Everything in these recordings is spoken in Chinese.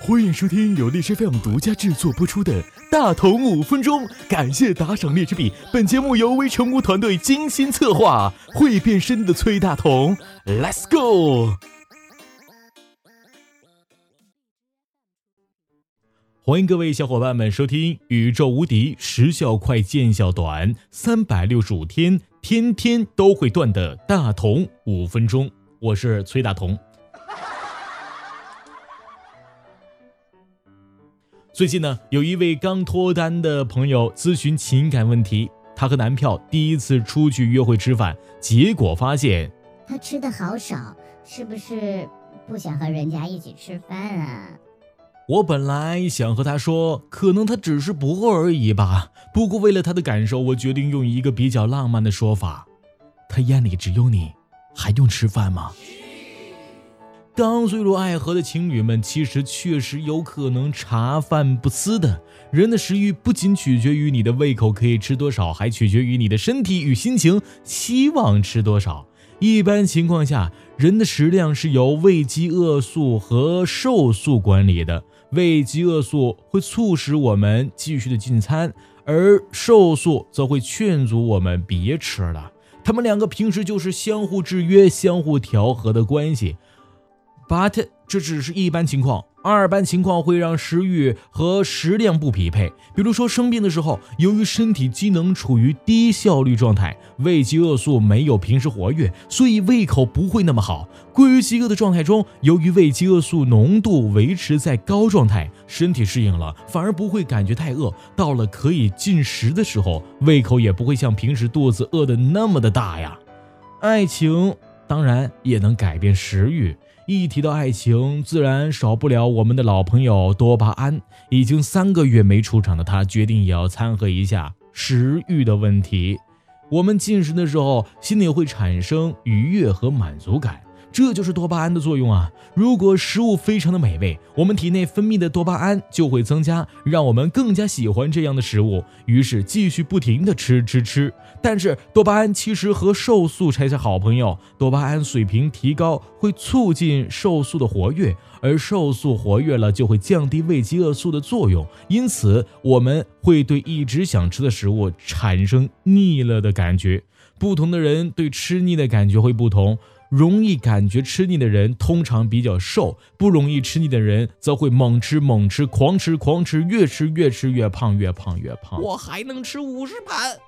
欢迎收听由荔枝 FM 独家制作播出的《大同五分钟》，感谢打赏荔枝币。本节目由微成功团队精心策划，会变身的崔大同，Let's go！欢迎各位小伙伴们收听宇宙无敌、时效快、见效短、三百六十五天天天都会断的大同五分钟。我是崔大同。最近呢，有一位刚脱单的朋友咨询情感问题。她和男票第一次出去约会吃饭，结果发现他吃的好少，是不是不想和人家一起吃饭啊？我本来想和他说，可能他只是不饿而已吧。不过为了他的感受，我决定用一个比较浪漫的说法：他眼里只有你，还用吃饭吗？刚坠入爱河的情侣们，其实确实有可能茶饭不思的。人的食欲不仅取决于你的胃口可以吃多少，还取决于你的身体与心情希望吃多少。一般情况下，人的食量是由胃饥饿素和瘦素管理的。胃饥饿素会促使我们继续的进餐，而瘦素则会劝阻我们别吃了。他们两个平时就是相互制约、相互调和的关系。But 这只是一般情况，二般情况会让食欲和食量不匹配。比如说生病的时候，由于身体机能处于低效率状态，胃饥饿素没有平时活跃，所以胃口不会那么好。过于饥饿的状态中，由于胃饥饿素浓度维持在高状态，身体适应了，反而不会感觉太饿。到了可以进食的时候，胃口也不会像平时肚子饿的那么的大呀。爱情当然也能改变食欲。一提到爱情，自然少不了我们的老朋友多巴胺。已经三个月没出场的他，决定也要掺和一下食欲的问题。我们进食的时候，心里会产生愉悦和满足感。这就是多巴胺的作用啊！如果食物非常的美味，我们体内分泌的多巴胺就会增加，让我们更加喜欢这样的食物，于是继续不停的吃吃吃。但是多巴胺其实和瘦素才是好朋友，多巴胺水平提高会促进瘦素的活跃，而瘦素活跃了就会降低胃饥饿素的作用，因此我们会对一直想吃的食物产生腻了的感觉。不同的人对吃腻的感觉会不同。容易感觉吃腻的人通常比较瘦，不容易吃腻的人则会猛吃猛吃，狂吃狂吃，越吃越吃越胖，越胖越胖。我还能吃五十盘。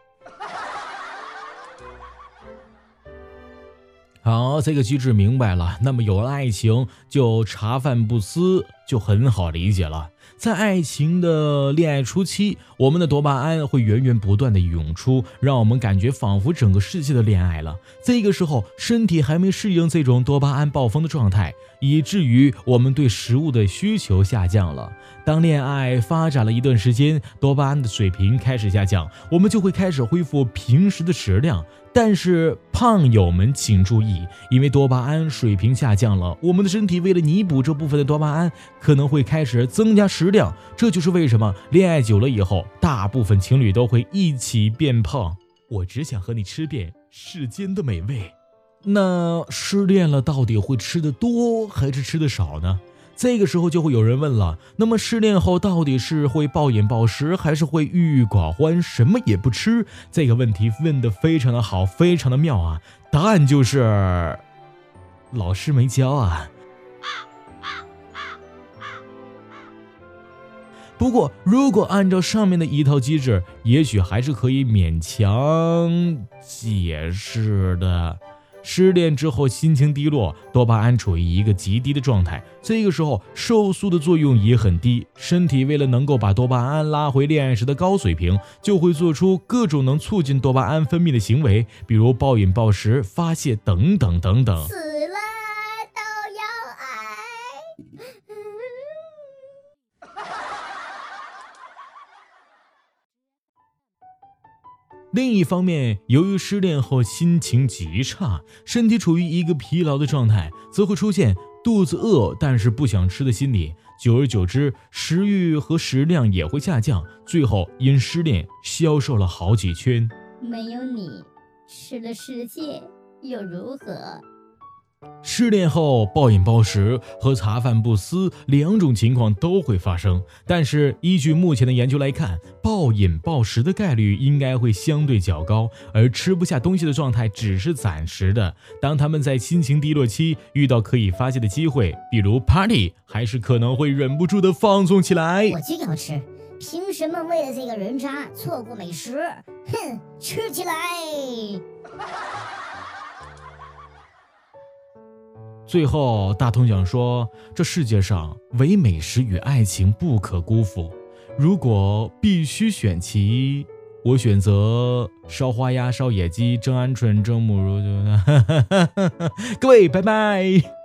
好，这个机制明白了。那么有了爱情，就茶饭不思，就很好理解了。在爱情的恋爱初期，我们的多巴胺会源源不断的涌出，让我们感觉仿佛整个世界的恋爱了。这个时候，身体还没适应这种多巴胺暴风的状态，以至于我们对食物的需求下降了。当恋爱发展了一段时间，多巴胺的水平开始下降，我们就会开始恢复平时的食量。但是胖友们请注意，因为多巴胺水平下降了，我们的身体为了弥补这部分的多巴胺，可能会开始增加食量。这就是为什么恋爱久了以后，大部分情侣都会一起变胖。我只想和你吃遍世间的美味。那失恋了，到底会吃的多还是吃的少呢？这个时候就会有人问了：那么失恋后到底是会暴饮暴食，还是会郁郁寡欢，什么也不吃？这个问题问的非常的好，非常的妙啊！答案就是老师没教啊。不过，如果按照上面的一套机制，也许还是可以勉强解释的。失恋之后心情低落，多巴胺处于一个极低的状态，这个时候瘦素的作用也很低。身体为了能够把多巴胺拉回恋爱时的高水平，就会做出各种能促进多巴胺分泌的行为，比如暴饮暴食、发泄等等等等。另一方面，由于失恋后心情极差，身体处于一个疲劳的状态，则会出现肚子饿但是不想吃的心理。久而久之，食欲和食量也会下降，最后因失恋消瘦了好几圈。没有你，吃了世界又如何？失恋后暴饮暴食和茶饭不思两种情况都会发生，但是依据目前的研究来看，暴饮暴食的概率应该会相对较高，而吃不下东西的状态只是暂时的。当他们在心情低落期遇到可以发泄的机会，比如 party，还是可能会忍不住的放纵起来。我就要吃，凭什么为了这个人渣错过美食？哼，吃起来！最后，大通讲说：这世界上唯美食与爱情不可辜负。如果必须选其一，我选择烧花鸭、烧野鸡、蒸鹌鹑、蒸母乳。各位，拜拜。